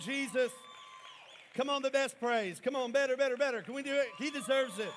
Jesus? Come on, the best praise. Come on, better, better, better. Can we do it? He deserves it.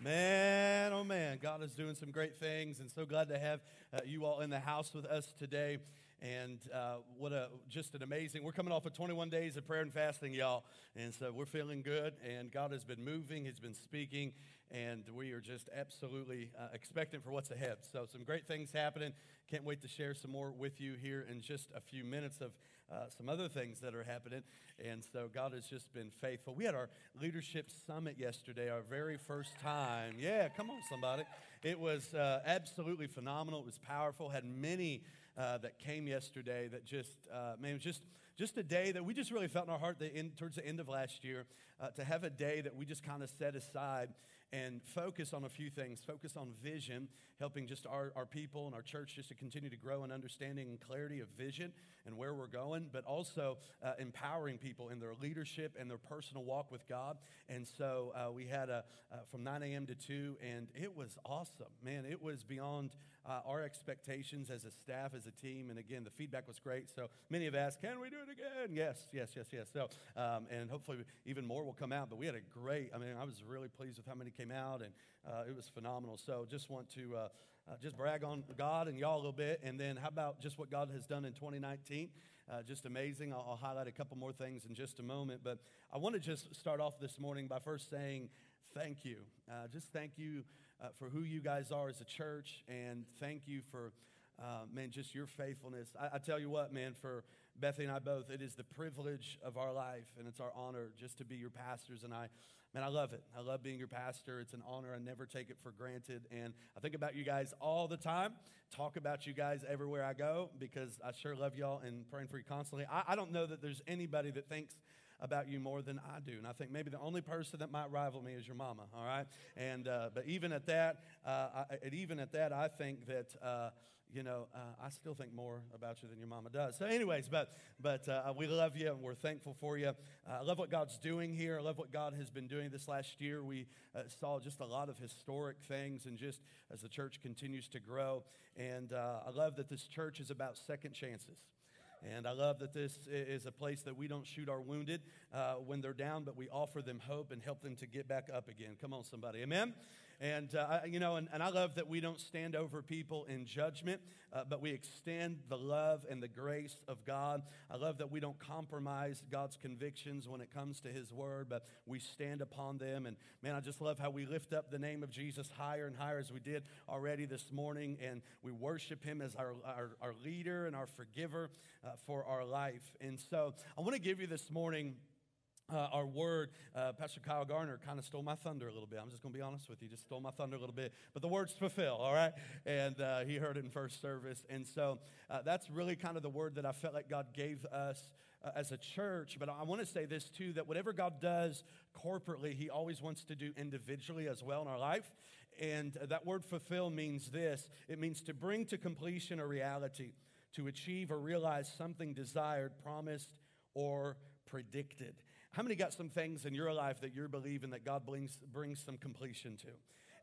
Man, oh man, God is doing some great things, and so glad to have uh, you all in the house with us today. And uh, what a just an amazing. We're coming off of 21 days of prayer and fasting, y'all, and so we're feeling good. And God has been moving, He's been speaking, and we are just absolutely uh, expectant for what's ahead. So some great things happening. Can't wait to share some more with you here in just a few minutes of uh, some other things that are happening. And so God has just been faithful. We had our leadership summit yesterday, our very first time. Yeah, come on, somebody. It was uh, absolutely phenomenal. It was powerful. Had many uh, that came yesterday that just, uh, man, it was just just a day that we just really felt in our heart that in, towards the end of last year uh, to have a day that we just kind of set aside and focus on a few things. Focus on vision, helping just our, our people and our church just to continue to grow in understanding and clarity of vision and where we're going, but also uh, empowering people in their leadership and their personal walk with God. And so uh, we had a, uh, from 9 a.m. to 2, and it was awesome. Man, it was beyond uh, our expectations as a staff, as a team. And again, the feedback was great. So many have asked, can we do it again? Yes, yes, yes, yes. So, um, and hopefully even more will come out. But we had a great, I mean, I was really pleased with how many came out, and uh, it was phenomenal. So just want to uh, just brag on God and y'all a little bit. And then how about just what God has done in 2019? Uh, just amazing. I'll, I'll, highlight a couple more things in just a moment. But I want to just start off this morning by first saying thank you. Uh, just thank you uh, for who you guys are as a church, and thank you for, uh, man, just your faithfulness. I, I, tell you what, man, for Bethany and I both, it is the privilege of our life, and it's our honor just to be your pastors. And I, man, I love it. I love being your pastor. It's an honor. I never take it for granted. And I think about you guys all the time, talk about you guys everywhere I go, because I sure love y'all and praying for you constantly. I, I don't know that there's anybody that thinks about you more than I do. And I think maybe the only person that might rival me is your mama, all right? And, uh, but even at that, uh, I, even at that, I think that, uh, you know, uh, I still think more about you than your mama does. So, anyways, but but uh, we love you and we're thankful for you. Uh, I love what God's doing here. I love what God has been doing this last year. We saw just a lot of historic things, and just as the church continues to grow, and I love that this church is about second chances. And I love that this is a place that we don't shoot our wounded uh, when they're down, but we offer them hope and help them to get back up again. Come on, somebody. Amen? And, uh, you know, and, and I love that we don't stand over people in judgment, uh, but we extend the love and the grace of God. I love that we don't compromise God's convictions when it comes to His word, but we stand upon them. And man, I just love how we lift up the name of Jesus higher and higher as we did already this morning. And we worship Him as our, our, our leader and our forgiver uh, for our life. And so I want to give you this morning uh, our word, uh, Pastor Kyle Garner kind of stole my thunder a little bit. I'm just going to be honest with you, just stole my thunder a little bit. But the word's fulfill, all right? And uh, he heard it in first service. And so uh, that's really kind of the word that I felt like God gave us uh, as a church. But I want to say this too that whatever God does corporately, he always wants to do individually as well in our life. And uh, that word fulfill means this it means to bring to completion a reality, to achieve or realize something desired, promised, or predicted. How many got some things in your life that you're believing that God brings, brings some completion to?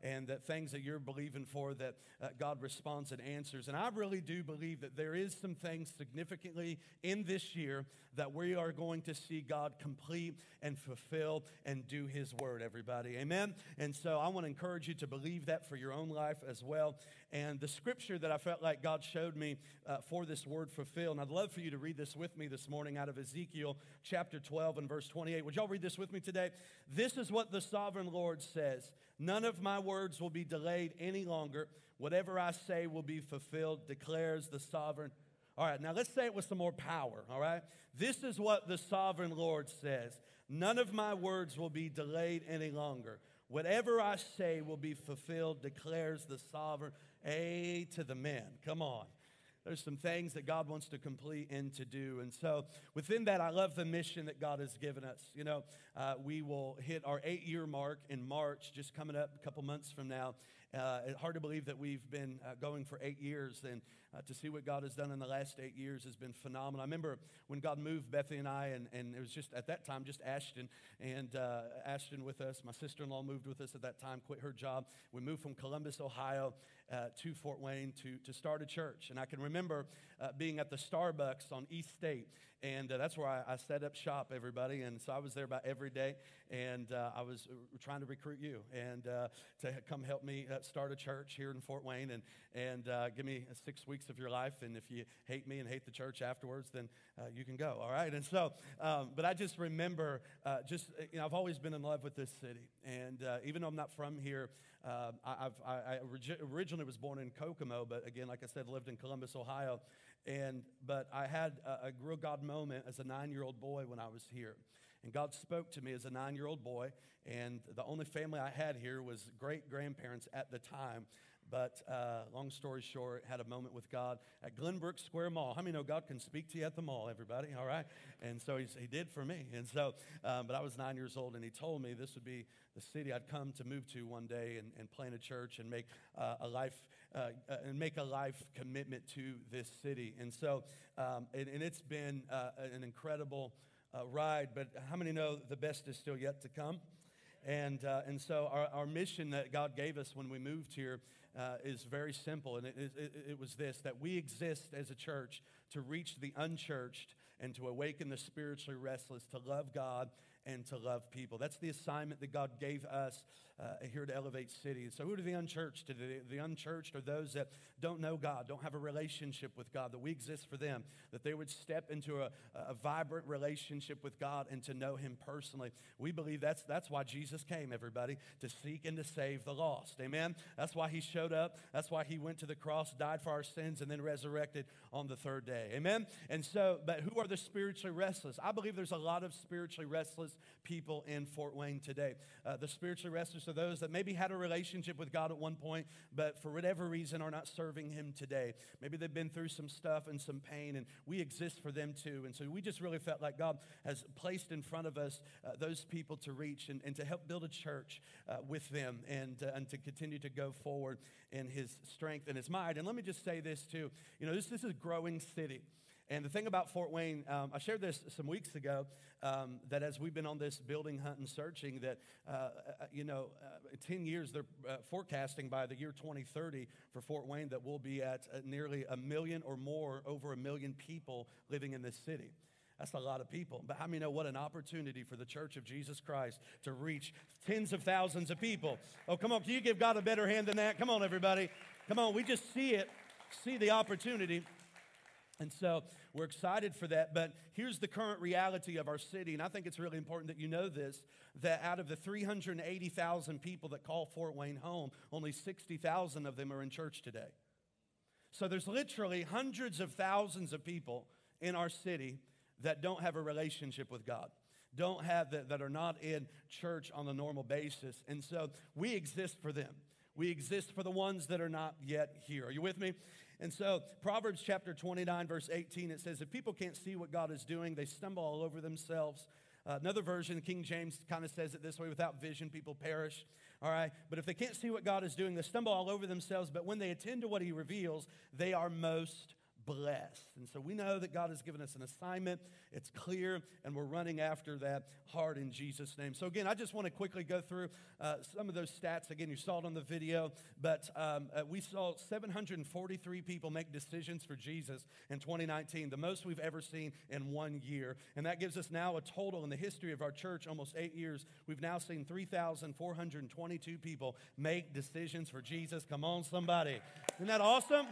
and that things that you're believing for that uh, God responds and answers. And I really do believe that there is some things significantly in this year that we are going to see God complete and fulfill and do his word, everybody. Amen. And so I want to encourage you to believe that for your own life as well. And the scripture that I felt like God showed me uh, for this word fulfill, and I'd love for you to read this with me this morning out of Ezekiel chapter 12 and verse 28. Would y'all read this with me today? This is what the sovereign Lord says None of my words will be delayed any longer. Whatever I say will be fulfilled, declares the sovereign. All right, now let's say it with some more power, all right? This is what the sovereign Lord says None of my words will be delayed any longer. Whatever I say will be fulfilled, declares the sovereign. A to the men. Come on there's some things that God wants to complete and to do. And so within that, I love the mission that God has given us. You know, uh, we will hit our eight year mark in March, just coming up a couple months from now. Uh, it's hard to believe that we've been uh, going for eight years, and uh, to see what God has done in the last eight years has been phenomenal. I remember when God moved Bethany and I, and, and it was just at that time just Ashton, and uh, Ashton with us. My sister in law moved with us at that time, quit her job. We moved from Columbus, Ohio uh, to Fort Wayne to, to start a church. And I can remember uh, being at the Starbucks on East State, and uh, that's where I, I, set up shop, everybody. And so I was there about every day, and uh, I was trying to recruit you and to come help me start a church here in Fort Wayne and, and give me six weeks of your life. And if you hate me and hate the church afterwards, then you can go, all right? And so, um, but I just remember just, you know, I've always been in love with this city. And even though I'm not from here, uh, I, I, originally was born in Kokomo, but again, like I said, lived in Columbus, Ohio. And, but I had a, a real God moment as a nine year old boy when I was here. And God spoke to me as a nine year old boy. And the only family I had here was great grandparents at the time. But uh, long story short, had a moment with God at Glenbrook Square Mall. How many know God can speak to you at the mall, everybody? All right. And so he did for me. And so, um, but I was nine years old, and he told me this would be the city I'd come to move to one day and, and plant a church and make uh, a life uh, uh, and make a life commitment to this city. And so, um, and, and, it's been uh, an incredible uh, ride. But how many know the best is still yet to come? And, uh, and so our, our mission that God gave us when we moved here uh, is very simple. And it, it, it, was this that we exist as a church to reach the unchurched and to awaken the spiritually restless, to love God and to love people. That's the assignment that God gave us uh, here to Elevate City. So, who are the unchurched? The, the unchurched are those that don't know God, don't have a relationship with God, that we exist for them, that they would step into a, a vibrant relationship with God and to know Him personally. We believe that's, that's why Jesus came, everybody, to seek and to save the lost. Amen? That's why He showed up. That's why He went to the cross, died for our sins, and then resurrected on the third day. Amen? And so, but who are the spiritually restless? I believe there's a lot of spiritually restless people in Fort Wayne today. Uh, the spiritually restless are those that maybe had a relationship with God at one point, but for whatever reason are not serving Him today. Maybe they've been through some stuff and some pain, and we exist for them too. And so we just really felt like God has placed in front of us uh, those people to reach and, and to help build a church uh, with them and, uh, and to continue to go forward in His strength and His might. And let me just say this too you know, this, this is a growing city. And the thing about Fort Wayne, um, I shared this some weeks ago, um, that as we've been on this building hunt and searching, that, uh, uh you know, uh, 10 years, they're uh, forecasting by the year 2030 for Fort Wayne that we'll be at uh, nearly a million or more, over a million people living in this city. That's a lot of people. But how many know what an opportunity for the church of Jesus Christ to reach tens of thousands of people? Oh, come on. Can you give God a better hand than that? Come on, everybody. Come on. We just see it, see the opportunity. And so we're excited for that. But here's the current reality of our city. And I think it's really important that you know this that out of the 380,000 people that call Fort Wayne home, only 60,000 of them are in church today. So there's literally hundreds of thousands of people in our city that don't have a relationship with God don't have that, that are not in church on a normal basis. And so we exist for them. We exist for the ones that are not yet here. Are you with me? And so, Proverbs chapter 29, verse 18, it says, If people can't see what God is doing, they stumble all over themselves. Uh, another version, King James kind of says it this way without vision, people perish. All right? But if they can't see what God is doing, they stumble all over themselves. But when they attend to what He reveals, they are most blessed. And so we know that God has given us an assignment. It's clear, and we're running after that hard in Jesus' name. So, again, I just want to quickly go through uh, some of those stats. Again, you saw it on the video, but um, uh, we saw 743 people make decisions for Jesus in 2019, the most we've ever seen in one year. And that gives us now a total in the history of our church, almost eight years. We've now seen 3,422 people make decisions for Jesus. Come on, somebody. Isn't that awesome?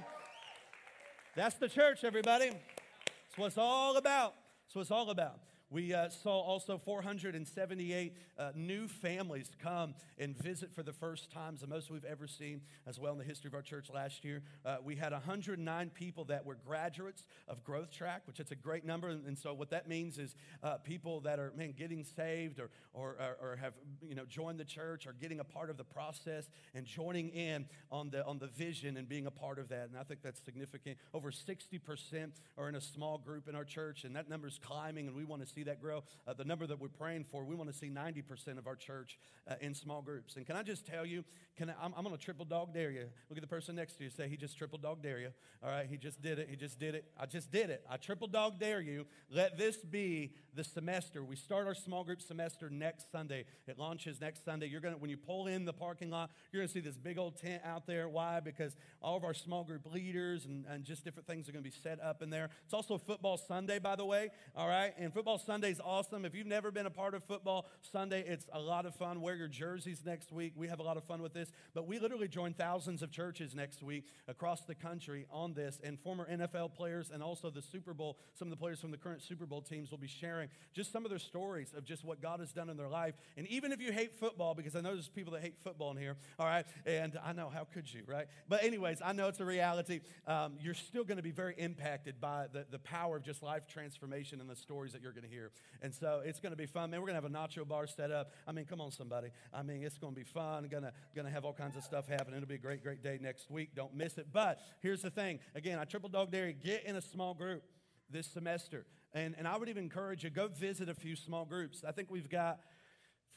That's the church, everybody. That's what it's all about. That's what it's all about. We uh, saw also 478 uh, new families come and visit for the first time, the most we've ever seen as well in the history of our church last year. Uh, we had 109 people that were graduates of Growth Track, which is a great number. And, and so what that means is uh, people that are, man, getting saved or, or, or, or, have, you know, joined the church or getting a part of the process and joining in on the, on the vision and being a part of that. And I think that's significant. Over 60% are in a small group in our church, and that number is climbing, and we want to see see that grow. Uh, the number that we're praying for, we want to see 90% of our church uh, in small groups. And can I just tell you, can I, I'm, I'm going to triple dog dare you. Look at the person next to you. Say, he just triple dog dare you. All right, he just did it. He just did it. I just did it. I triple dog dare you. Let this be the semester. We start our small group semester next Sunday. It launches next Sunday. You're going to, when you pull in the parking lot, you're going to see this big old tent out there. Why? Because all of our small group leaders and, and just different things are going to be set up in there. It's also football Sunday, by the way. All right, and football Sunday is awesome. If you've never been a part of football Sunday, it's a lot of fun. Wear your jerseys next week. We have a lot of fun with this. But we literally join thousands of churches next week across the country on this, and former NFL players and also the Super Bowl. Some of the players from the current Super Bowl teams will be sharing just some of their stories of just what God has done in their life. And even if you hate football, because I know there's people that hate football in here, all right, and I know how could you, right? But anyways, I know it's a reality. Um, you're still going to be very impacted by the, the power of just life transformation and the stories that you're going to hear. And so it's going to be fun. Man, we're going to have a nacho bar set up. I mean, come on, somebody. I mean, it's going to be fun. Going to going to have all kinds of stuff happen. It'll be a great, great day next week. Don't miss it. But here's the thing. Again, I triple dog you. Get in a small group this semester. And, and I would even encourage you, go visit a few small groups. I think we've got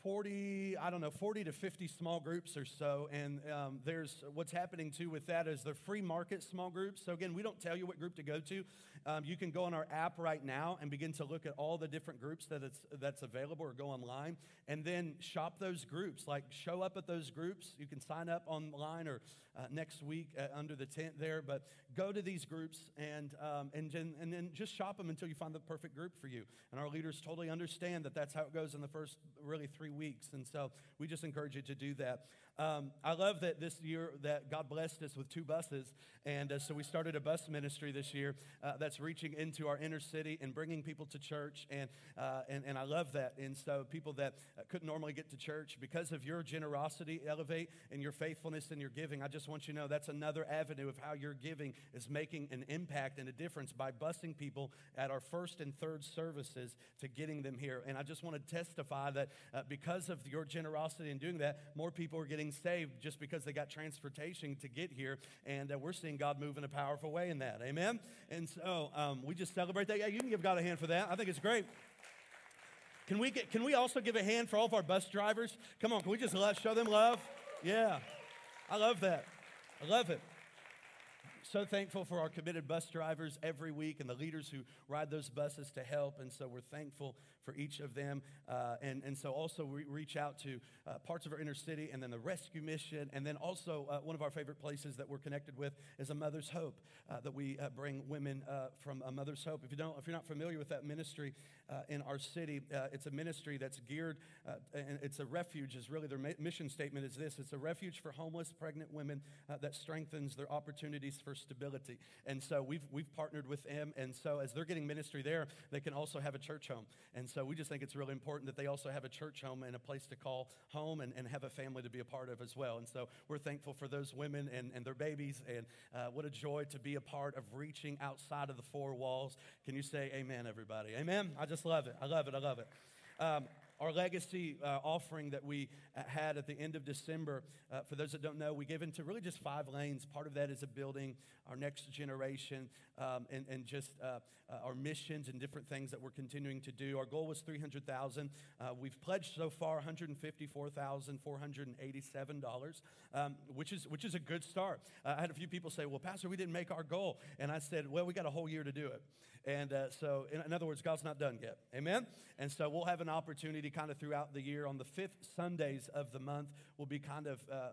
40, I don't know, 40 to 50 small groups or so. And um, there's what's happening too with that is they're free market small groups. So again, we don't tell you what group to go to. Um, you can go on our app right now and begin to look at all the different groups that it's, that's available or go online and then shop those groups. Like show up at those groups. You can sign up online or uh, next week uh, under the tent there. But go to these groups and, um, and, and then just shop them until you find the perfect group for you. And our leaders totally understand that that's how it goes in the first really three weeks. And so we just encourage you to do that. Um, I love that this year that God blessed us with two buses, and uh, so we started a bus ministry this year uh, that's reaching into our inner city and bringing people to church, and uh, and, and I love that. And so people that uh, couldn't normally get to church because of your generosity, elevate, and your faithfulness and your giving, I just want you to know that's another avenue of how your giving is making an impact and a difference by busing people at our first and third services to getting them here. And I just want to testify that uh, because of your generosity in doing that, more people are getting getting saved just because they got transportation to get here. And uh, we're seeing God move in a powerful way in that. Amen? And so um, we just celebrate that. Yeah, you can give God a hand for that. I think it's great. Can we, get, can we also give a hand for all of our bus drivers? Come on, can we just love, show them love? Yeah, I love that. I love it so thankful for our committed bus drivers every week and the leaders who ride those buses to help. And so we're thankful for each of them. Uh, and, and so also we reach out to uh, parts of our inner city and then the rescue mission. And then also uh, one of our favorite places that we're connected with is a Mother's Hope uh, that we uh, bring women uh, from a Mother's Hope. If, you don't, if you're not familiar with that ministry in our city, it's a ministry that's geared, and it's a refuge is really their mission statement is this. It's a refuge for homeless pregnant women that strengthens their opportunities for stability. And so we've, we've partnered with them. And so as they're getting ministry there, they can also have a church home. And so so we just think it's really important that they also have a church home and a place to call home and, and have a family to be a part of as well. And so we're thankful for those women and, and their babies. And uh, what a joy to be a part of reaching outside of the four walls. Can you say amen, everybody? Amen? I just love it. I love it. I love it. Um, our legacy uh, offering that we uh, had at the end of December, uh, for those that don't know, we give into really just five lanes. Part of that is a building our next generation um, and, and just uh, uh, our missions and different things that we're continuing to do. Our goal was 300,000. Uh, we've pledged so far $154,487, um, which, is, which is a good start. I had a few people say, well, Pastor, we didn't make our goal. And I said, well, we got a whole year to do it. And uh, so, in, in, other words, God's not done yet. Amen? And so, we'll have an opportunity kind of throughout the year. On the fifth Sundays of the month will be kind of uh, uh,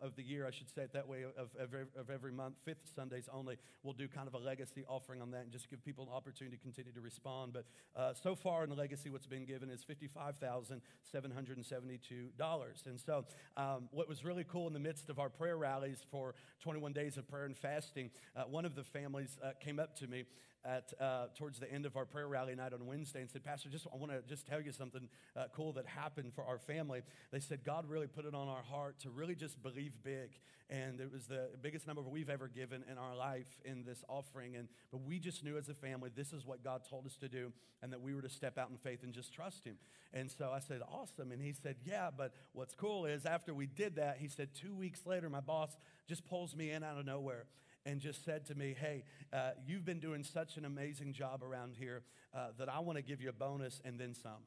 of the year, I should say it that way, of, of, of every month. Fifth Sundays only, we'll do kind of a legacy offering on that and just give people an opportunity to continue to respond. But uh, so far in the legacy, what's been given is $55,772. And so, um, what was really cool in the midst of our prayer rallies for 21 days of prayer and fasting, uh, one of the families uh, came up to me at uh, towards the end of our prayer rally night on Wednesday and said, Pastor, just I want to just tell you something uh, cool that happened for our family. They said God really put it on our heart to really just believe big, and it was the biggest number we've ever given in our life in this offering. And but we just knew as a family this is what God told us to do, and that we were to step out in faith and just trust Him. And so I said, Awesome. And he said, Yeah, but what's cool is after we did that, he said two weeks later, my boss just pulls me in out of nowhere and just said to me, Hey, uh, you've been doing such an amazing job around here uh, that I want to give you a bonus and then some.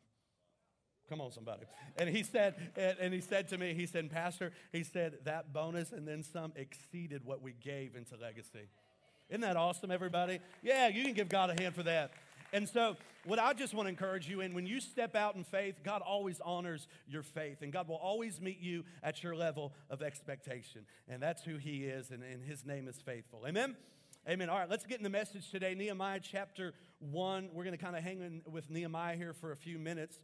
Come on, somebody. And he said, and, and, he said to me, he said, Pastor, he said, that bonus and then some exceeded what we gave into legacy. Isn't that awesome, everybody? Yeah, you can give God a hand for that. And so, what I just want to encourage you in, when you step out in faith, God always honors your faith, and God will always meet you at your level of expectation. And that's who He is, and, and His name is faithful. Amen? Amen. All right, let's get in the message today. Nehemiah chapter 1. We're going to kind of hang in with Nehemiah here for a few minutes.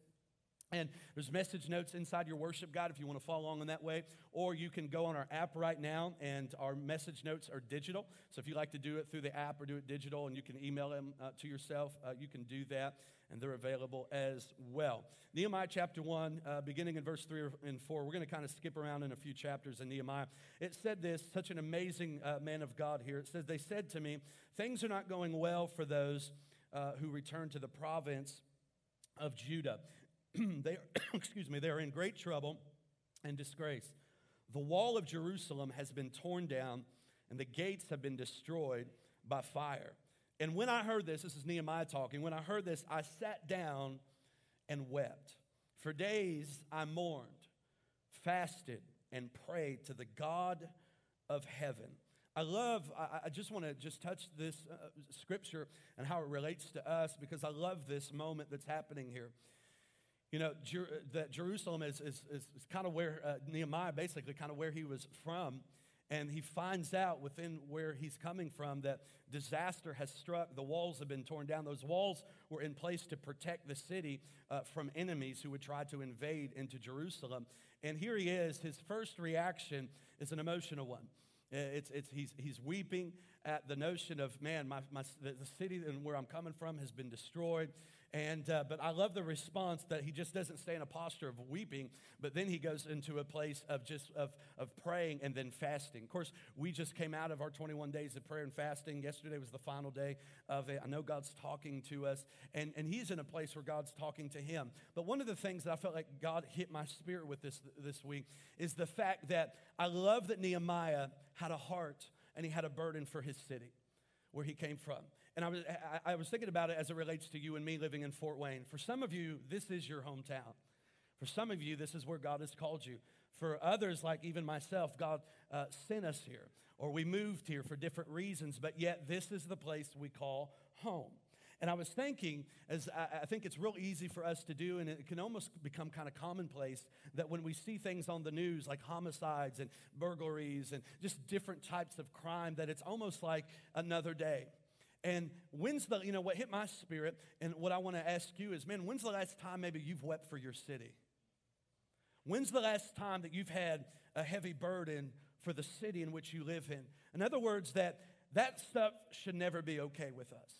And there's message notes inside your worship guide if you want to follow along in that way. Or you can go on our app right now, and our message notes are digital. So if you like to do it through the app or do it digital and you can email them uh, to yourself, uh, you can do that, and they're available as well. Nehemiah chapter 1, uh, beginning in verse 3 and 4, we're going to kind of skip around in a few chapters in Nehemiah. It said this, such an amazing uh, man of God here. It says, They said to me, Things are not going well for those uh, who return to the province of Judah. they are, excuse me, they are in great trouble and disgrace. The wall of Jerusalem has been torn down, and the gates have been destroyed by fire. And when I heard this, this is Nehemiah talking, when I heard this, I sat down and wept. For days I mourned, fasted, and prayed to the God of heaven. I love, I, just want to just touch this uh, scripture and how it relates to us because I love this moment that's happening here. You know, Jer- that Jerusalem is, is, is, is kind of where uh, Nehemiah, basically, kind of where he was from. And he finds out within where he's coming from that disaster has struck. The walls have been torn down. Those walls were in place to protect the city uh, from enemies who would try to invade into Jerusalem. And here he is. His first reaction is an emotional one. Uh, it's, it's, he's, he's weeping at the notion of, man, my, my, the city and where I'm coming from has been destroyed. And, uh, but I love the response that he just doesn't stay in a posture of weeping, but then he goes into a place of just of, of praying and then fasting. Of course, we just came out of our 21 days of prayer and fasting. Yesterday was the final day of it. I know God's talking to us, and, and he's in a place where God's talking to him. But one of the things that I felt like God hit my spirit with this, this week is the fact that I love that Nehemiah had a heart and he had a burden for his city where he came from. And I was, I was thinking about it as it relates to you and me living in Fort Wayne. For some of you, this is your hometown. For some of you, this is where God has called you. For others, like even myself, God uh, sent us here, or we moved here for different reasons, but yet this is the place we call home. And I was thinking, as I, I think it's real easy for us to do, and it can almost become kind of commonplace that when we see things on the news like homicides and burglaries and just different types of crime, that it's almost like another day. And when's the, you know, what hit my spirit and what I want to ask you is, man, when's the last time maybe you've wept for your city? When's the last time that you've had a heavy burden for the city in which you live in? In other words, that that stuff should never be okay with us.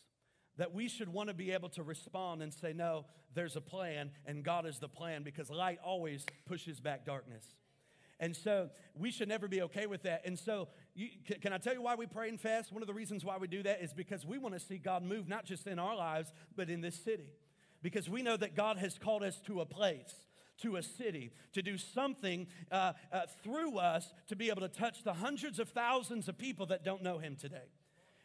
That we should want to be able to respond and say, no, there's a plan, and God is the plan because light always pushes back darkness. And so we should never be okay with that. And so, you, can I tell you why we pray and fast? One of the reasons why we do that is because we want to see God move, not just in our lives, but in this city. Because we know that God has called us to a place to a city, to do something uh, uh, through us to be able to touch the hundreds of thousands of people that don't know Him today.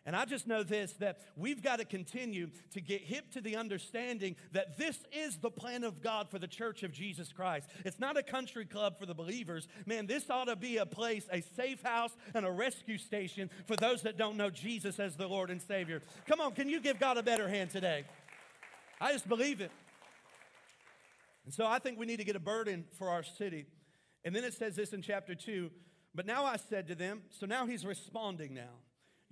And I just know this that we've got to continue to get hip to the understanding that this is the plan of God for the church of Jesus Christ. It's not a country club for the believers. Man, this ought to be a place, a safe house, and a rescue station for those that don't know Jesus as the Lord and Savior. Come on, can you give God a better hand today? I just believe it. And so I think we need to get a burden for our city. And then it says this in chapter 2 But now I said to them, so now he's responding now.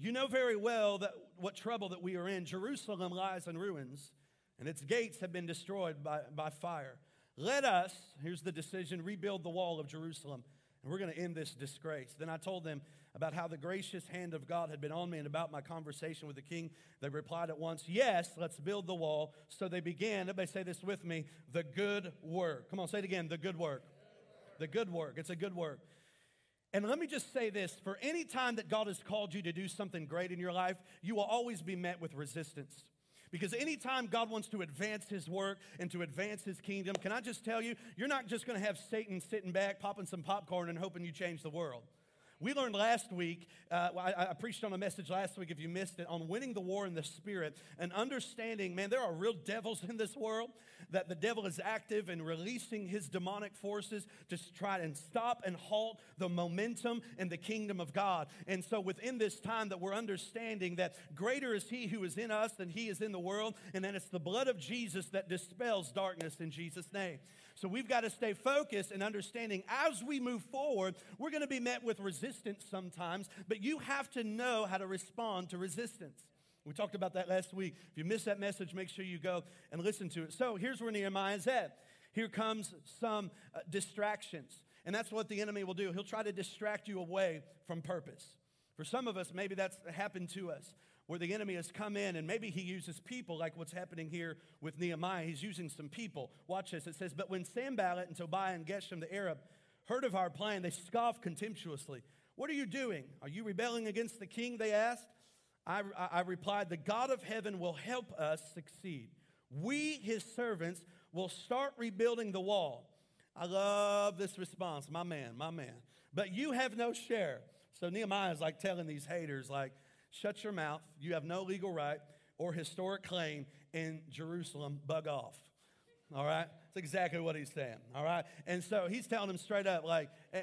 You know very well that what trouble that we are in. Jerusalem lies in ruins, and its gates have been destroyed by, by fire. Let us, here's the decision, rebuild the wall of Jerusalem, and we're going to end this disgrace. Then I told them about how the gracious hand of God had been on me and about my conversation with the king. They replied at once, Yes, let's build the wall. So they began, everybody say this with me, the good work. Come on, say it again, the good work. The good work. It's a good work. And let me just say this for any time that God has called you to do something great in your life, you will always be met with resistance. Because anytime God wants to advance his work and to advance his kingdom, can I just tell you, you're not just to have Satan sitting back, popping some popcorn and hoping you change the world. We learned last week, uh, I, I, preached on a message last week, if you missed it, on winning the war in the spirit and understanding, man, there are real devils in this world, that the devil is active and releasing his demonic forces to try and stop and halt the momentum in the kingdom of God. And so within this time that we're understanding that greater is he who is in us than he is in the world, and then it's the blood of Jesus that dispels darkness in Jesus' name. So we've got to stay focused and understanding as we move forward, we're going to be met with resistance sometimes, but you have to know how to respond to resistance. We talked about that last week. If you missed that message, make sure you go and listen to it. So here's where Nehemiah's at. Here comes some uh, distractions. And that's what the enemy will do. He'll try to distract you away from purpose. For some of us, maybe that's happened to us where the enemy has come in and maybe he uses people like what's happening here with Nehemiah. He's using some people. Watch this. It says, But when Sanballat and Tobiah and Geshem the Arab heard of our plan, they scoffed contemptuously. What are you doing? Are you rebelling against the king? They asked. I, I replied, The God of heaven will help us succeed. We, his servants, will start rebuilding the wall. I love this response. My man, my man. But you have no share. So Nehemiah is like telling these haters, like, shut your mouth. You have no legal right or historic claim in Jerusalem. Bug off. All right? That's exactly what he's saying. All right? And so he's telling them straight up, like, eh, eh,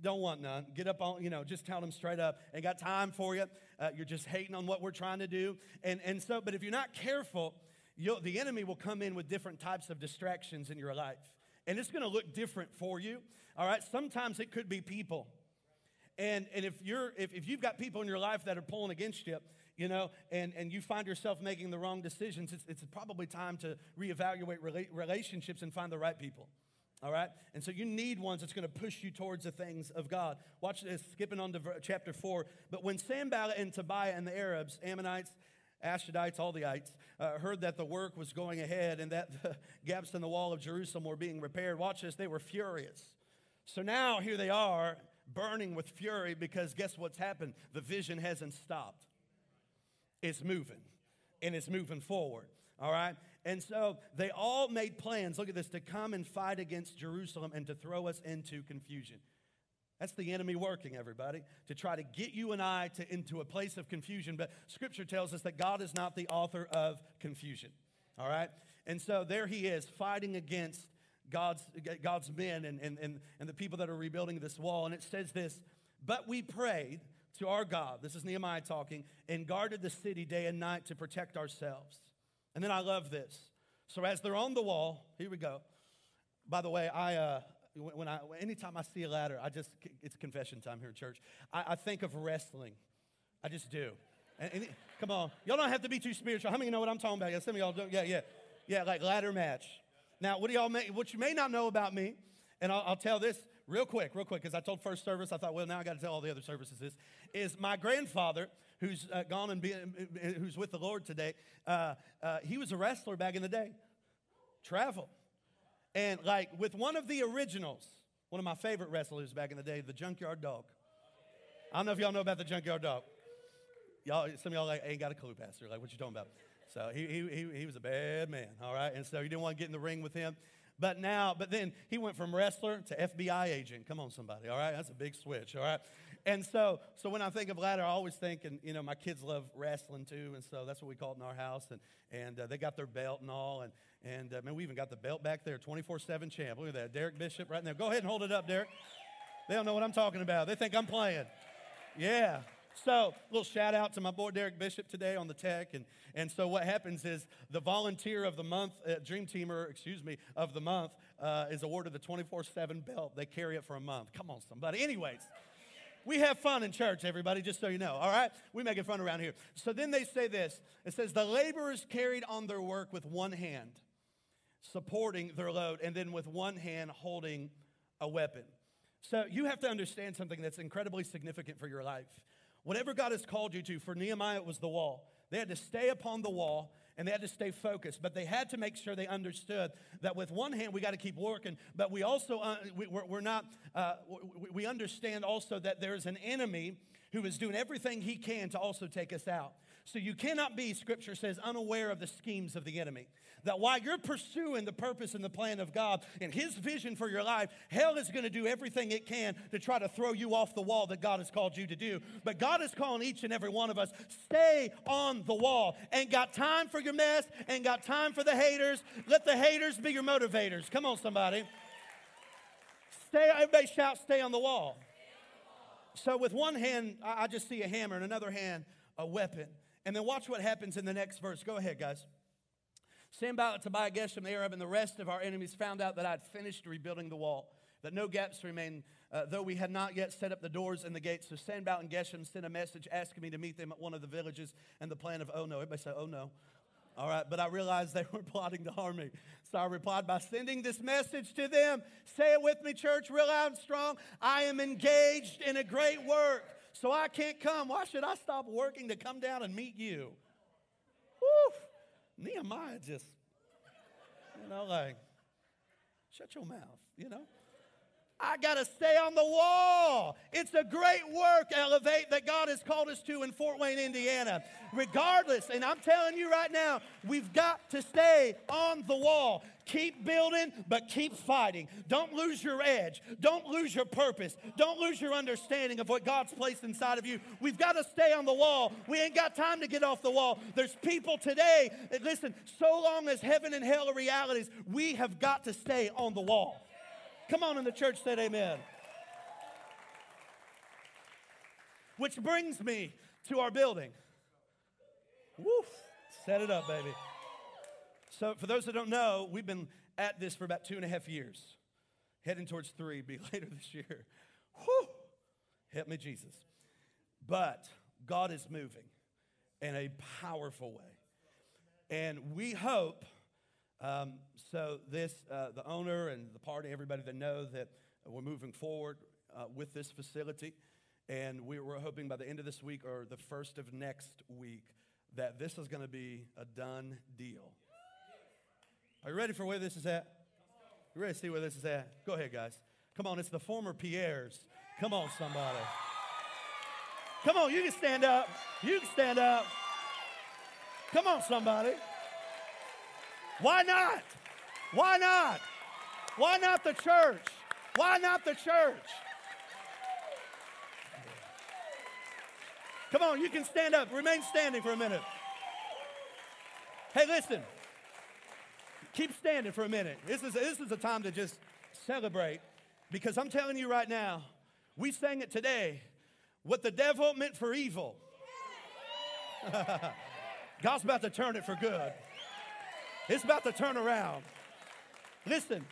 don't want none. Get up on, you know, just tell them straight up. Ain't got time for you. Uh, you're just hating on what we're trying to do. And, and so, but if you're not careful, the enemy will come in with different types of distractions in your life. And it's going to look different for you. All right? Sometimes it could be people. And, and if, you're, if, if you've got people in your life that are pulling against you, you know, and, and you find yourself making the wrong decisions, it's, it's probably time to reevaluate rela- relationships and find the right people. All right? And so you need ones that's going to push you towards the things of God. Watch this, skipping on to chapter 4. But when Sanballat and Tobiah and the Arabs, Ammonites, Ashdodites, all the ites, uh, heard that the work was going ahead and that the gaps in the wall of Jerusalem were being repaired, watch this, they were furious. So now here they are burning with fury because guess what's happened? The vision hasn't stopped. It's moving and it's moving forward. All right? And so they all made plans, look at this, to come and fight against Jerusalem and to throw us into confusion. That's the enemy working, everybody, to try to get you and I to, into a place of confusion. But scripture tells us that God is not the author of confusion. All right? And so there he is fighting against God's, God's men and, and, and, and the people that are rebuilding this wall. And it says this But we prayed to our God, this is Nehemiah talking, and guarded the city day and night to protect ourselves. And then I love this. So as they're on the wall, here we go. By the way, I, uh, when I, anytime I see a ladder, I just, it's confession time here in church. I, I think of wrestling. I just do. And, and, come on. Y'all don't have to be too spiritual. How many know what I'm talking about? Yeah, some of y'all don't. Yeah, yeah. Yeah, like ladder match. Now, what do y'all may, what you may not know about me, and I'll, I'll tell this real quick, real quick, because I told first service, I thought, well, now I got to tell all the other services this, is my grandfather, who's uh, gone and be, uh, who's with the Lord today, uh, uh, he was a wrestler back in the day. Travel. And like with one of the originals, one of my favorite wrestlers back in the day, the Junkyard Dog. I don't know if y'all know about the Junkyard Dog. Y'all, some of y'all like, ain't got a clue, Pastor. Like, what you talking about? So he, he, he was a bad man, all right? And so you didn't want to get in the ring with him. But now, but then he went from wrestler to FBI agent. Come on, somebody, all right? That's a big switch, all right? And so, so when I think of ladder, I always think, and you know, my kids love wrestling too, and so that's what we call it in our house. And and uh, they got their belt and all, and and uh, man, we even got the belt back there, 24/7 champ. Look at that, Derek Bishop right there. Go ahead and hold it up, Derek. They don't know what I'm talking about. They think I'm playing. Yeah. So, a little shout out to my boy Derek Bishop today on the tech. And, and so, what happens is the volunteer of the month, uh, Dream Teamer, excuse me, of the month uh, is awarded the 24 7 belt. They carry it for a month. Come on, somebody. Anyways, we have fun in church, everybody, just so you know, all right? We make it fun around here. So then they say this it says, The laborers carried on their work with one hand, supporting their load, and then with one hand holding a weapon. So you have to understand something that's incredibly significant for your life. Whatever God has called you to, for Nehemiah, it was the wall. They had to stay upon the wall and they had to stay focused. But they had to make sure they understood that with one hand, we got to keep working, but we also, uh, we, we're, we're, not, uh, we, we understand also that there's an enemy who is doing everything he can to also take us out. So you cannot be, scripture says, unaware of the schemes of the enemy. That while you're pursuing the purpose and the plan of God and his vision for your life, hell is going to do everything it can to try to throw you off the wall that God has called you to do. But God is calling each and every one of us, stay on the wall. Ain't got time for your mess, ain't got time for the haters. Let the haters be your motivators. Come on, somebody. Stay, everybody shout, stay on the wall. So, with one hand, I just see a hammer, and another hand, a weapon. And then watch what happens in the next verse. Go ahead, guys. Sanballat, Tobiah, Geshem, the Arab, and the rest of our enemies found out that I had finished rebuilding the wall, that no gaps remained, uh, though we had not yet set up the doors and the gates. So Sanballat and Geshem sent a message asking me to meet them at one of the villages and the plan of, oh no. Everybody say, oh no. All right, but I realized they were plotting to harm me. So I replied by sending this message to them. Say it with me, church, real loud and strong. I am engaged in a great work so I can't come. Why should I stop working to come down and meet you? Woo! Nehemiah just, you know, like, shut your mouth, you know? I got to stay on the wall. It's a great work, Elevate, that God has called us to in Fort Wayne, Indiana. Regardless, and I'm telling you right now, we've got to stay on the wall. Keep building, but keep fighting. Don't lose your edge. Don't lose your purpose. Don't lose your understanding of what God's placed inside of you. We've got to stay on the wall. We ain't got time to get off the wall. There's people today, listen, so long as heaven and hell are realities, we have got to stay on the wall. Come on, in the church said amen. Which brings me to our building. Woof. Set it up, baby. So, for those that don't know, we've been at this for about two and a half years, heading towards three, be later this year. Whew. Help me, Jesus. But God is moving in a powerful way. And we hope um, so this, uh, the owner and the party, everybody that know that we're moving forward uh, with this facility, and we were hoping by the end of this week or the first of next week that this is going to be a done deal. Are you ready for where this is at? You ready to see where this is at? Go ahead, guys. Come on, it's the former Piere's. Come on, somebody. Come on, you can stand up. You can stand up. Come on, somebody. Why not? Why not? Why not the church? Why not the church? Come on, you can stand up. Remain standing for a minute. Hey, listen. Keep standing for a minute. This is, this is a time to just celebrate because I'm telling you right now, we sang it today. What the devil meant for evil, God's about to turn it for good. It's about to turn around. Listen,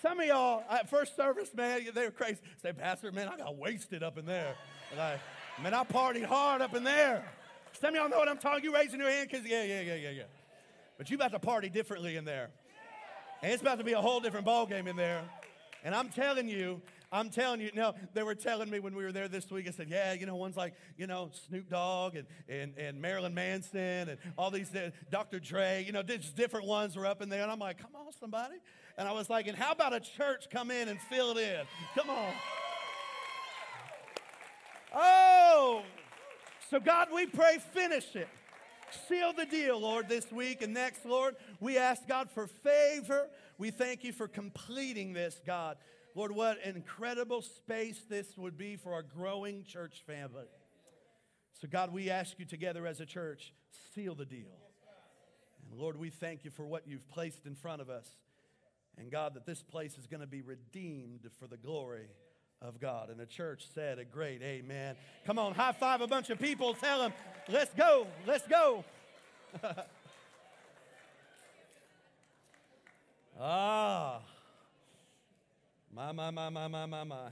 some of y'all at first service, man, they were crazy. Say, Pastor, man, I got wasted up in there. Like, man, I partied hard up in there. Some of y'all know what I'm talking. You raising your hand because yeah, yeah, yeah, yeah, yeah. But you about to party differently in there, and it's about to be a whole different ball game in there. And I'm telling you, I'm telling you, no, they were telling me when we were there this week, I said, yeah, you know, one's like, you know, Snoop Dogg and, and, and Marilyn Manson and all these, uh, Dr. Dre, you know, just different ones were up in there. And I'm like, come on, somebody. And I was like, and how about a church come in and fill it in? Come on. Oh, so God, we pray, finish it. Seal the deal, Lord, this week and next, Lord. We ask God for favor. We thank you for completing this, God. Lord, what an incredible space this would be for our growing church family. So, God, we ask you together as a church, seal the deal. And Lord, we thank you for what you've placed in front of us. And God, that this place is going to be redeemed for the glory of God. And the church said a great amen. Come on, high five a bunch of people. Tell them, let's go, let's go. ah. My, my, my, my, my, my, my.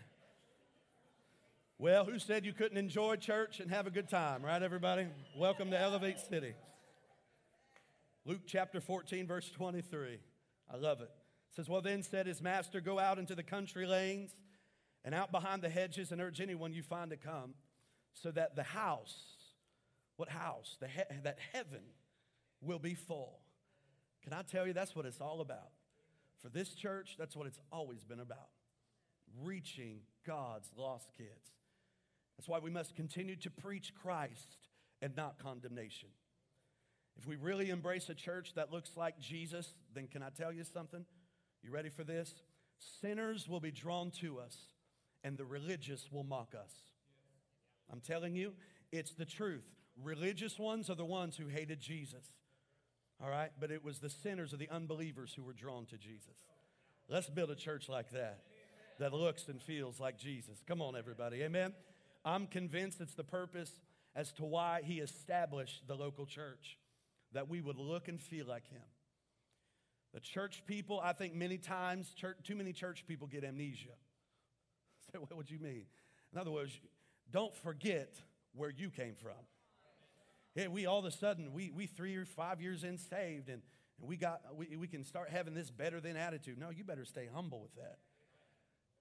Well, who said you couldn't enjoy church and have a good time, right, everybody? Welcome to Elevate City. Luke chapter 14, verse 23. I love it. It says, Well, then said his master, Go out into the country lanes and out behind the hedges and urge anyone you find to come, so that the house, what house? The he- that heaven will be full. Can I tell you that's what it's all about? For this church, that's what it's always been about reaching God's lost kids. That's why we must continue to preach Christ and not condemnation. If we really embrace a church that looks like Jesus, then can I tell you something? You ready for this? Sinners will be drawn to us, and the religious will mock us. I'm telling you, it's the truth. Religious ones are the ones who hated Jesus. All right? But it was the sinners or the unbelievers who were drawn to Jesus. Let's build a church like that, that looks and feels like Jesus. Come on, everybody. Amen? I'm convinced it's the purpose as to why he established the local church, that we would look and feel like him. The church people, I think many times, church, too many church people get amnesia. What would you mean? In other words, don't forget where you came from. Yeah, we all of a sudden, we, we three or five years in saved, and, and we, got, we, we can start having this better than attitude. No, you better stay humble with that.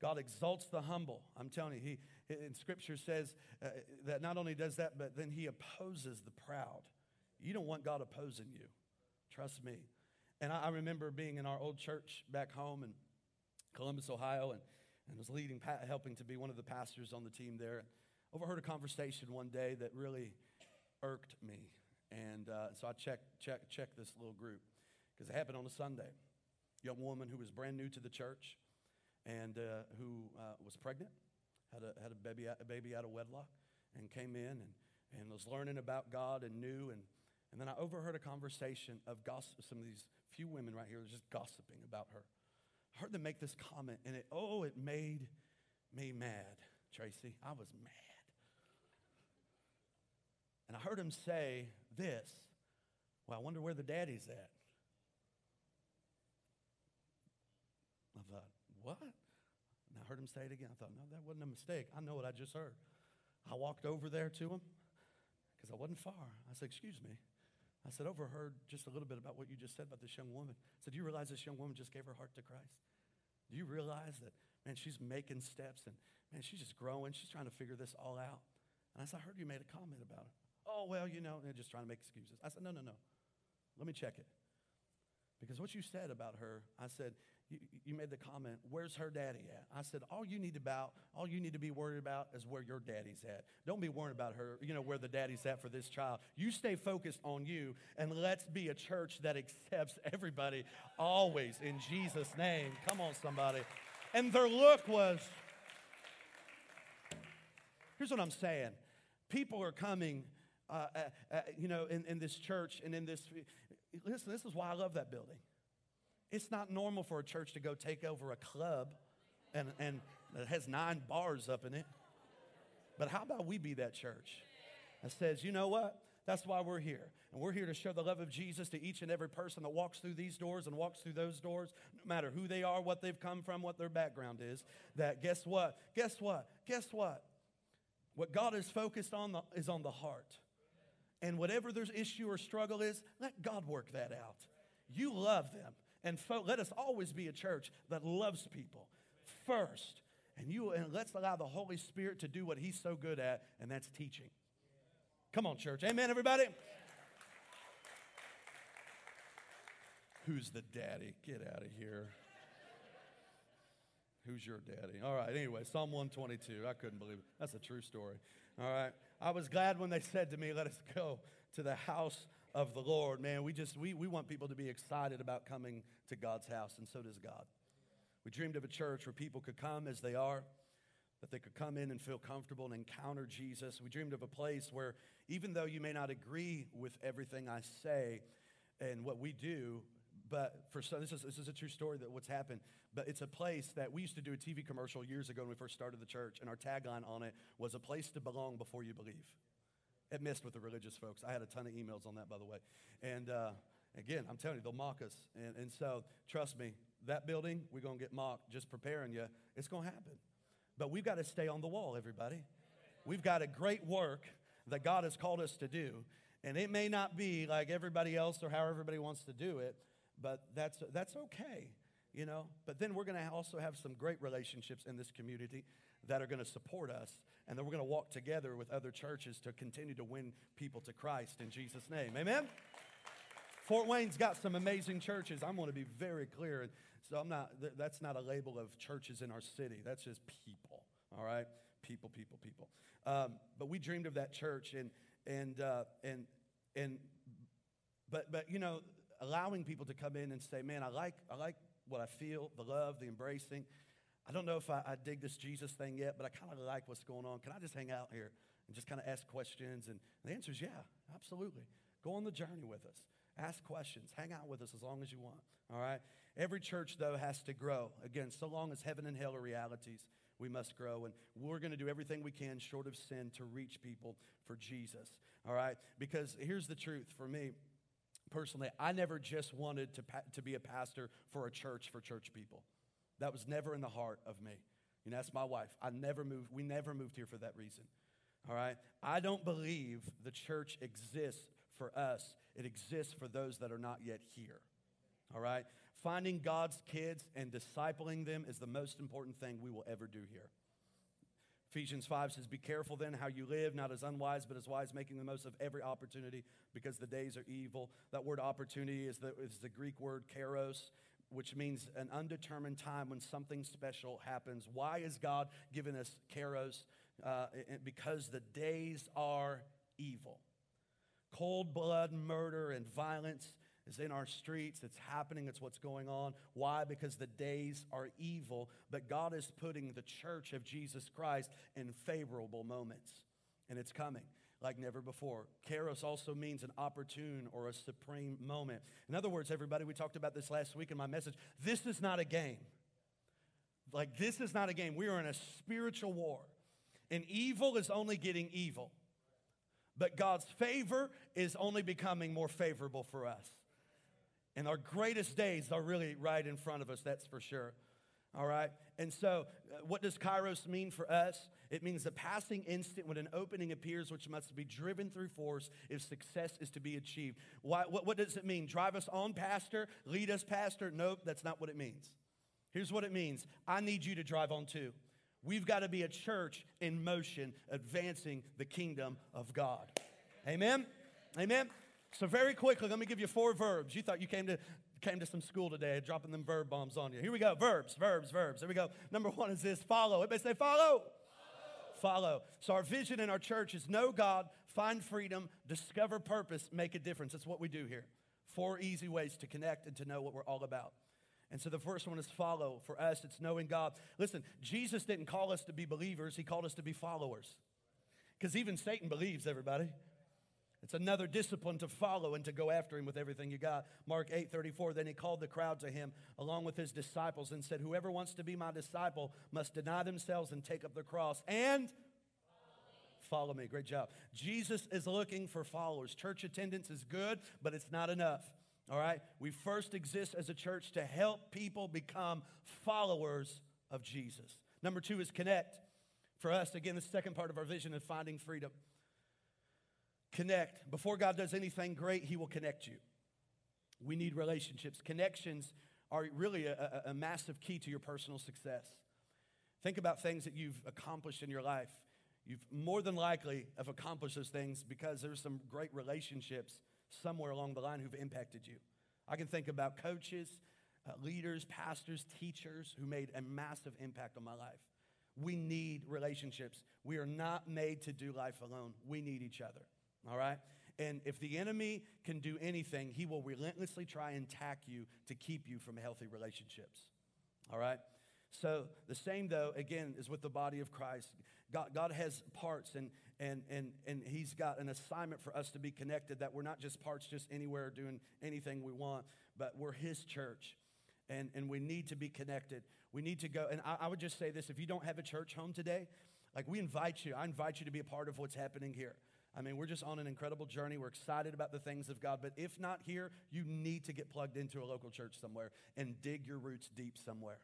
God exalts the humble. I'm telling you, he, in Scripture says uh, that not only does that, but then he opposes the proud. You don't want God opposing you. Trust me. And I, I remember being in our old church back home in Columbus, Ohio, and, and was leading, helping to be one of the pastors on the team there. Overheard a conversation one day that really irked me. And uh, so I checked, checked, checked this little group because it happened on a Sunday. Young woman who was brand new to the church and uh, who uh, was pregnant, had a, had a, baby, a baby out of wedlock, and came in and, and was learning about God and knew. And, and then I overheard a conversation of gossip, some of these few women right here just gossiping about her. I heard them make this comment, and it, oh, it made me mad, Tracy. I was mad. And I heard him say this Well, I wonder where the daddy's at. I thought, What? And I heard him say it again. I thought, No, that wasn't a mistake. I know what I just heard. I walked over there to him because I wasn't far. I said, Excuse me. I said, Overheard just a little bit about what you just said about this young woman. I said, Do you realize this young woman just gave her heart to Christ? Do you realize that, man, she's making steps and, man, she's just growing. She's trying to figure this all out. And I said, I heard you made a comment about her oh, well, you know, they're just trying to make excuses. I said, no, no, no. Let me check it. Because what you said about her, I said, you, made the comment, where's her daddy at? I said, all you need about, all you need to be worried about is where your daddy's at. Don't be worried about her, you know, where the daddy's at for this child. You stay focused on you, and let's be a church that accepts everybody always in Jesus' name. Come on, somebody. And their look was, here's what I'm saying. People are coming uh, uh, uh, you know, in, in this church and in this. Listen, this is why I love that building. It's not normal for a church to go take over a club and, and it has nine bars up in it. But how about we be that church that says, you know what? That's why we're here. And we're here to show the love of Jesus to each and every person that walks through these doors and walks through those doors, no matter who they are, what they've come from, what their background is. That guess what? Guess what? Guess what? What God is focused on the, is on the heart. And whatever their issue or struggle is, let God work that out. You love them. And fo- let us always be a church that loves people first. And you and let's allow the Holy Spirit to do what he's so good at, and that's teaching. Come on, church. Amen, everybody. Who's the daddy? Get out of here. Who's your daddy? All right, anyway, Psalm 122. I couldn't believe it. That's a true story. All right. I was glad when they said to me, let us go to the house of the Lord. Man, we just, we, we want people to be excited about coming to God's house, and so does God. We dreamed of a church where people could come as they are, that they could come in and feel comfortable and encounter Jesus. We dreamed of a place where, even though you may not agree with everything I say and what we do, but for some, this is, this is a true story that what's happened. But it's a place that we used to do a TV commercial years ago when we first started the church, and our tagline on it was a place to belong before you believe. It missed with the religious folks. I had a ton of emails on that, by the way. And uh, again, I'm telling you, they'll mock us. And, and so, trust me, that building, we're going to get mocked. Just preparing you, it's going to happen. But we've got to stay on the wall, everybody. We've got a great work that God has called us to do. And it may not be like everybody else or how everybody wants to do it, but that's, that's okay, you know. But then we're going to also have some great relationships in this community that are going to support us, and then we're going to walk together with other churches to continue to win people to Christ in Jesus' name. Amen? Fort Wayne's got some amazing churches. I'm going to be very clear. So I'm not, that's not a label of churches in our city. That's just people, all right? People, people, people. Um, but we dreamed of that church and, and, uh, and, and, but, but, you know, allowing people to come in and say, man, I like, I like what I feel, the love, the embracing. I don't know if I, I dig this Jesus thing yet, but I kind of like what's going on. Can I just hang out here and just kind of ask questions? And the answer is yeah, absolutely. Go on the journey with us. Ask questions. Hang out with us as long as you want. All right? Every church, though, has to grow. Again, so long as heaven and hell are realities, we must grow. And we're going to do everything we can, short of sin, to reach people for Jesus. All right? Because here's the truth for me personally, I never just wanted to, pa- to be a pastor for a church for church people. That was never in the heart of me. You know, that's my wife. I never moved, we never moved here for that reason. All right? I don't believe the church exists for us, it exists for those that are not yet here. All right? Finding God's kids and discipling them is the most important thing we will ever do here. Ephesians 5 says, Be careful then how you live, not as unwise, but as wise, making the most of every opportunity because the days are evil. That word opportunity is the, is the Greek word kairos, which means an undetermined time when something special happens. Why is God giving us kairos? Uh, because the days are evil. Cold blood murder and violence is in our streets. It's happening. It's what's going on. Why? Because the days are evil, but God is putting the church of Jesus Christ in favorable moments, and it's coming like never before. Kairos also means an opportune or a supreme moment. In other words, everybody, we talked about this last week in my message. This is not a game. Like, this is not a game. We are in a spiritual war, and evil is only getting evil. But God's favor is only becoming more favorable for us. And our greatest days are really right in front of us, that's for sure. All right? And so, uh, what does kairos mean for us? It means the passing instant when an opening appears, which must be driven through force if success is to be achieved. Why, what, what does it mean? Drive us on, Pastor? Lead us, Pastor? Nope, that's not what it means. Here's what it means I need you to drive on too. We've got to be a church in motion, advancing the kingdom of God. Amen? Amen? So, very quickly, let me give you four verbs. You thought you came to, came to some school today, dropping them verb bombs on you. Here we go verbs, verbs, verbs. Here we go. Number one is this follow. Everybody say follow. Follow. follow. So, our vision in our church is know God, find freedom, discover purpose, make a difference. That's what we do here. Four easy ways to connect and to know what we're all about. And so the first one is follow. For us, it's knowing God. Listen, Jesus didn't call us to be believers, He called us to be followers. Because even Satan believes, everybody. It's another discipline to follow and to go after him with everything you got. Mark 8 34, then he called the crowd to him along with his disciples and said, Whoever wants to be my disciple must deny themselves and take up the cross and follow me. Great job. Jesus is looking for followers. Church attendance is good, but it's not enough. All right? We first exist as a church to help people become followers of Jesus. Number two is connect. For us, again, the second part of our vision is finding freedom. Connect. Before God does anything great, He will connect you. We need relationships. Connections are really a, a, a massive key to your personal success. Think about things that you've accomplished in your life. You've more than likely have accomplished those things because there's some great relationships somewhere along the line who've impacted you. I can think about coaches, uh, leaders, pastors, teachers who made a massive impact on my life. We need relationships. We are not made to do life alone. We need each other. All right? And if the enemy can do anything, he will relentlessly try and attack you to keep you from healthy relationships. All right? So, the same though, again, is with the body of Christ. God, God has parts, and, and, and, and He's got an assignment for us to be connected that we're not just parts just anywhere doing anything we want, but we're His church. And, and we need to be connected. We need to go. And I, I would just say this if you don't have a church home today, like we invite you, I invite you to be a part of what's happening here. I mean, we're just on an incredible journey. We're excited about the things of God. But if not here, you need to get plugged into a local church somewhere and dig your roots deep somewhere.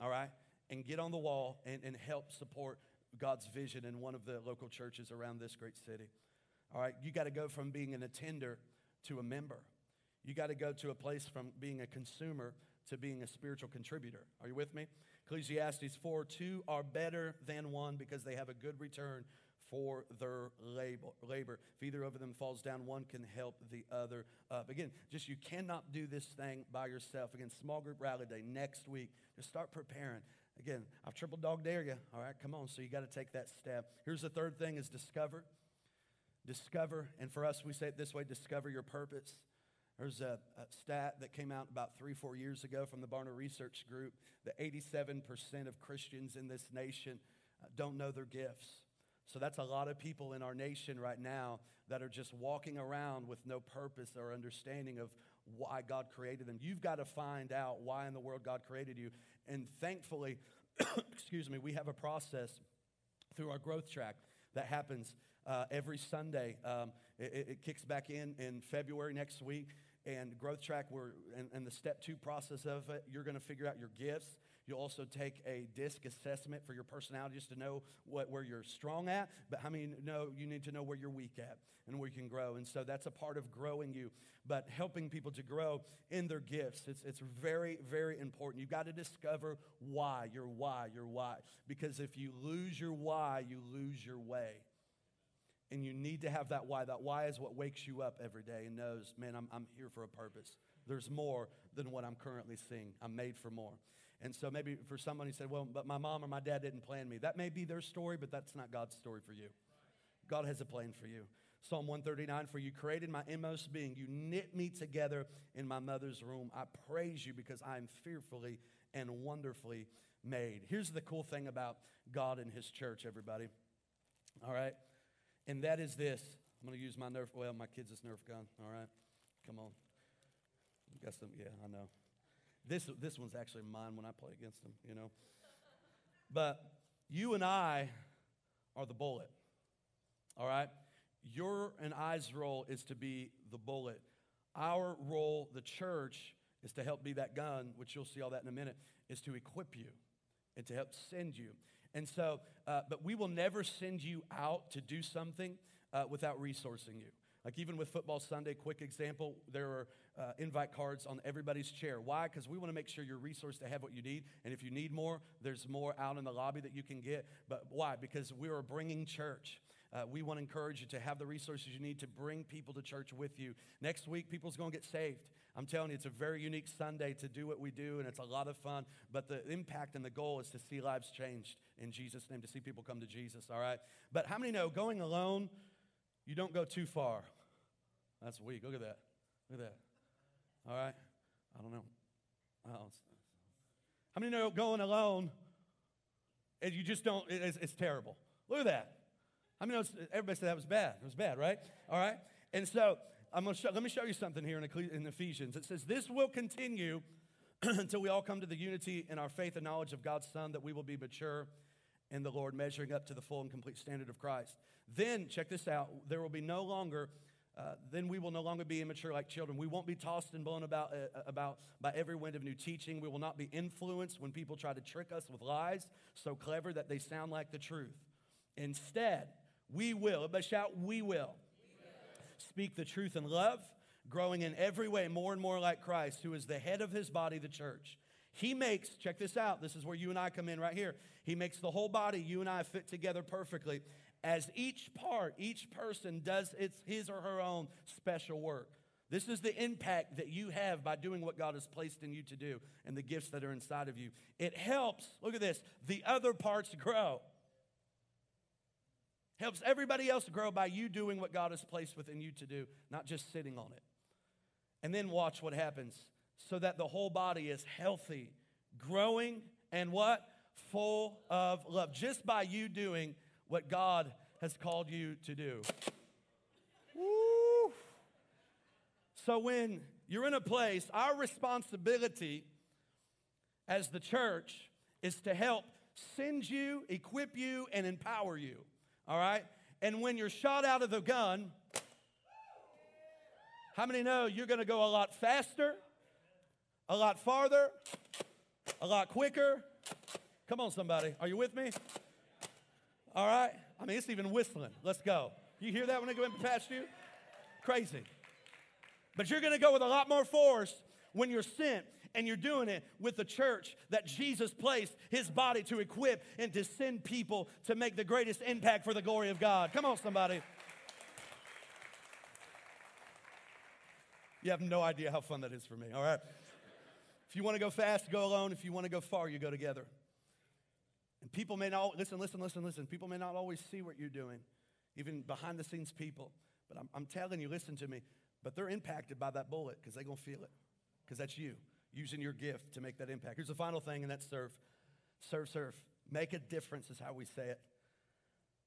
All right? And get on the wall and, and help support God's vision in one of the local churches around this great city. All right? You got to go from being an attender to a member. You got to go to a place from being a consumer to being a spiritual contributor. Are you with me? Ecclesiastes 4 2 are better than one because they have a good return for their labor. If either of them falls down, one can help the other up. Again, just you cannot do this thing by yourself. Again, small group rally day next week. Just start preparing. Again, I've triple dog dare you. All right, come on. So you got to take that step. Here's the third thing is discover. Discover, and for us, we say it this way discover your purpose. There's a, a, stat that came out about three, four years ago from the Barna Research Group that 87% of Christians in this nation uh, don't know their gifts. So that's a lot of people in our nation right now that are just walking around with no purpose or understanding of why God created them. You've got to find out why in the world God created you. And thankfully, excuse me, we have a process through our growth track that happens uh, every Sunday. Um, it, it, kicks back in in February next week. And growth track, we're the step two process of it. You're going to figure out your gifts. You'll also take a disc assessment for your personality just to know what, where you're strong at. But how many know you need to know where you're weak at and where you can grow? And so that's a part of growing you, but helping people to grow in their gifts. It's, it's very, very important. You've got to discover why, your why, your why. Because if you lose your why, you lose your way. And you need to have that why. That why is what wakes you up every day and knows, man, I'm, I'm here for a purpose. There's more than what I'm currently seeing. I'm made for more. And so maybe for someone who said, well, but my mom or my dad didn't plan me. That may be their story, but that's not God's story for you. God has a plan for you. Psalm 139 For you created my inmost being. You knit me together in my mother's womb. I praise you because I am fearfully and wonderfully made. Here's the cool thing about God and his church, everybody. All right? And that is this. I'm going to use my Nerf, well, my kids' Nerf gun. All right? Come on. Got some, yeah, I know. This, this one's actually mine when I play against them, you know. But you and I are the bullet. All right? Your and I's role is to be the bullet. Our role, the church, is to help be that gun, which you'll see all that in a minute, is to equip you and to help send you. And so, uh, but we will never send you out to do something uh, without resourcing you. Like even with Football Sunday, quick example, there are uh, invite cards on everybody's chair. Why? Because we want to make sure you're resourced to have what you need. And if you need more, there's more out in the lobby that you can get. But why? Because we are bringing church. Uh, we want to encourage you to have the resources you need to bring people to church with you. Next week, people's going to get saved. I'm telling you, it's a very unique Sunday to do what we do, and it's a lot of fun. But the impact and the goal is to see lives changed in Jesus' name, to see people come to Jesus, all right? But how many know going alone, you don't go too far? That's weak. Look at that. Look at that. All right? I don't know. How many know going alone and you just don't, it's, it's terrible? Look at that. I mean, everybody said that was bad. It was bad, right? All right? And so I'm gonna show, let me show you something here in, in Ephesians. It says, This will continue until we all come to the unity in our faith and knowledge of God's Son, that we will be mature in the Lord, measuring up to the full and complete standard of Christ. Then, check this out, there will be no longer uh, then we will no longer be immature like children. We won't be tossed and blown about, uh, about by every wind of new teaching. We will not be influenced when people try to trick us with lies so clever that they sound like the truth. Instead, we will, everybody shout, we will. we will. Speak the truth in love, growing in every way more and more like Christ, who is the head of his body, the church. He makes, check this out, this is where you and I come in right here. He makes the whole body, you and I, fit together perfectly as each part, each person does its, his or her own special work. This is the impact that you have by doing what God has placed in you to do and the gifts that are inside of you. It helps, look at this, the other parts grow. Helps everybody else grow by you doing what God has placed within you to do, not just sitting on it. And then watch what happens so that the whole body is healthy, growing, and what? Full of love. Just by you doing what God has called you to do. Woo. So when you're in a place, our responsibility as the church is to help send you, equip you, and empower you. All right? And when you're shot out of the gun, how many know you're going to go a lot faster, a lot farther, a lot quicker? Come on, somebody. Are you with me? All right? I mean, it's even whistling. Let's go. You hear that when they go in past you? Crazy. But you're going to go with a lot more force when you're sent. and you're doing it with the church that Jesus placed his body to equip and to send people to make the greatest impact for the glory of God. Come on, somebody. You have no idea how fun that is for me, all right? If you want to go fast, go alone. If you want to go far, you go together. And people may not, listen, listen, listen, listen. People may not always see what you're doing, even behind the scenes people. But I'm, I'm telling you, listen to me. But they're impacted by that bullet because they're going to feel it. Because that's you using your gift to make that impact. Here's the final thing, and that's serve. Serve, serve. Make a difference is how we say it.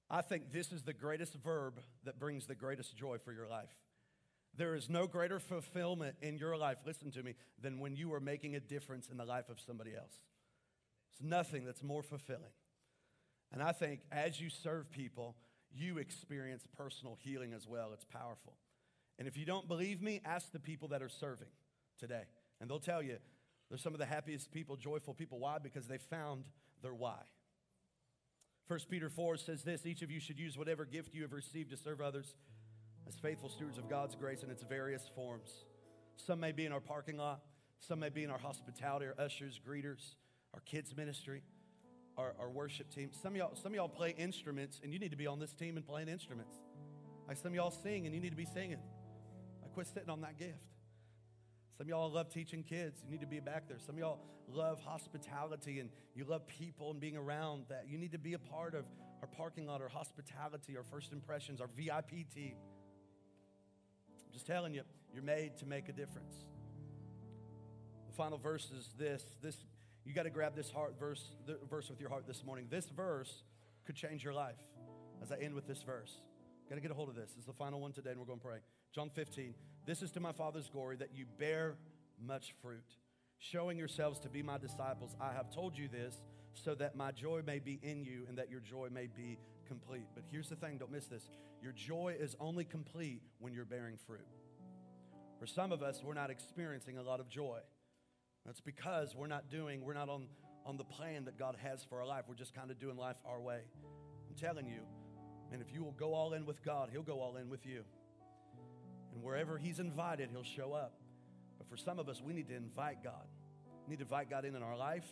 I think this is the greatest verb that brings the greatest joy for your life. There is no greater fulfillment in your life, listen to me, than when you are making a difference in the life of somebody else. There's nothing that's more fulfilling. And I think as you serve people, you experience personal healing as well. It's powerful. And if you don't believe me, ask the people that are serving today. And they'll tell you they're some of the happiest people, joyful people. Why? Because they found their why. 1 Peter 4 says this each of you should use whatever gift you have received to serve others as faithful stewards of God's grace in its various forms. Some may be in our parking lot, some may be in our hospitality, our ushers, greeters, our kids' ministry, our, our worship team. Some of, y'all, some of y'all play instruments, and you need to be on this team and playing instruments. Like some of y'all sing, and you need to be singing. I quit sitting on that gift. Some of y'all love teaching kids. You need to be back there. Some of y'all love hospitality and you love people and being around that. You need to be a part of our parking lot, our hospitality, our first impressions, our VIP team. I'm just telling you, you're made to make a difference. The final verse is this. This you got to grab this heart verse, verse with your heart this morning. This verse could change your life. As I end with this verse, got to get a hold of this. This is the final one today, and we're going to pray. John 15. This is to my Father's glory that you bear much fruit, showing yourselves to be my disciples. I have told you this so that my joy may be in you and that your joy may be complete. But here's the thing don't miss this. Your joy is only complete when you're bearing fruit. For some of us, we're not experiencing a lot of joy. That's because we're not doing, we're not on, on the plan that God has for our life. We're just kind of doing life our way. I'm telling you, and if you will go all in with God, He'll go all in with you. And wherever He's invited, He'll show up. But for some of us, we need to invite God. We need to invite God in in our life.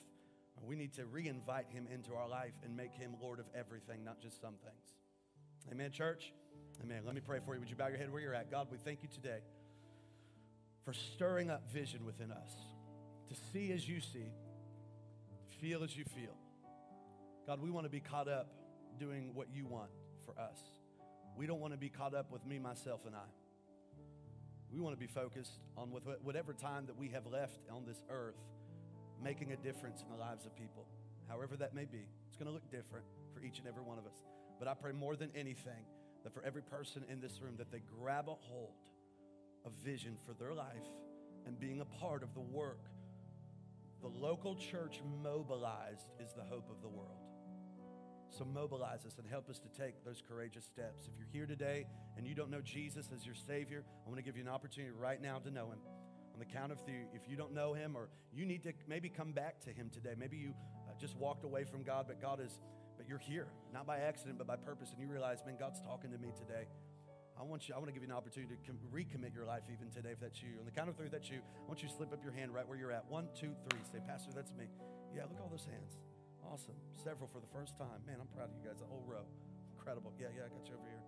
We need to re invite Him into our life and make Him Lord of everything, not just some things. Amen, church? Amen. Let me pray for you. Would you bow your head where you're at? God, we thank you today for stirring up vision within us to see as you see, feel as you feel. God, we want to be caught up doing what you want for us. We don't want to be caught up with me, myself, and I. We want to be focused on with whatever time that we have left on this earth, making a difference in the lives of people, however that may be. It's going to look different for each and every one of us. But I pray more than anything that for every person in this room that they grab a hold of vision for their life and being a part of the work. The local church mobilized is the hope of the world. So mobilize us and help us to take those courageous steps. If you're here today and you don't know Jesus as your Savior, I want to give you an opportunity right now to know Him. On the count of three, if you don't know Him or you need to maybe come back to Him today, maybe you uh, just walked away from God, but God is, but you're here, not by accident, but by purpose, and you realize, man, God's talking to me today. I want you, I want to give you an opportunity to com- recommit your life even today if that's you. On the count of three, that's you. I want you to slip up your hand right where you're at. One, two, three. Say, Pastor, that's me. Yeah, look all those hands. Awesome. Several for the first time. Man, I'm proud of you guys. A whole row. Incredible. Yeah, yeah, I got you over here.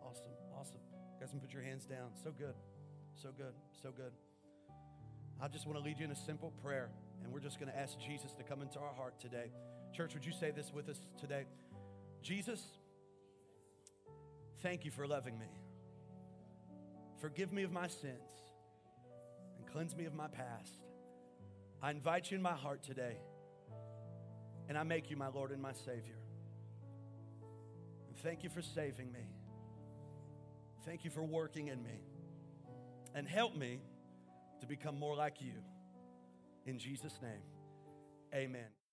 Awesome. Awesome. You guys can put your hands down. So good. So good. So good. I just want to lead you in a simple prayer, and we're just going to ask Jesus to come into our heart today. Church, would you say this with us today? Jesus, Thank you for loving me. Forgive me of my sins and cleanse me of my past. I invite you in my heart today, and I make you my Lord and my Savior. And thank you for saving me. Thank you for working in me. And help me to become more like you. In Jesus' name, amen.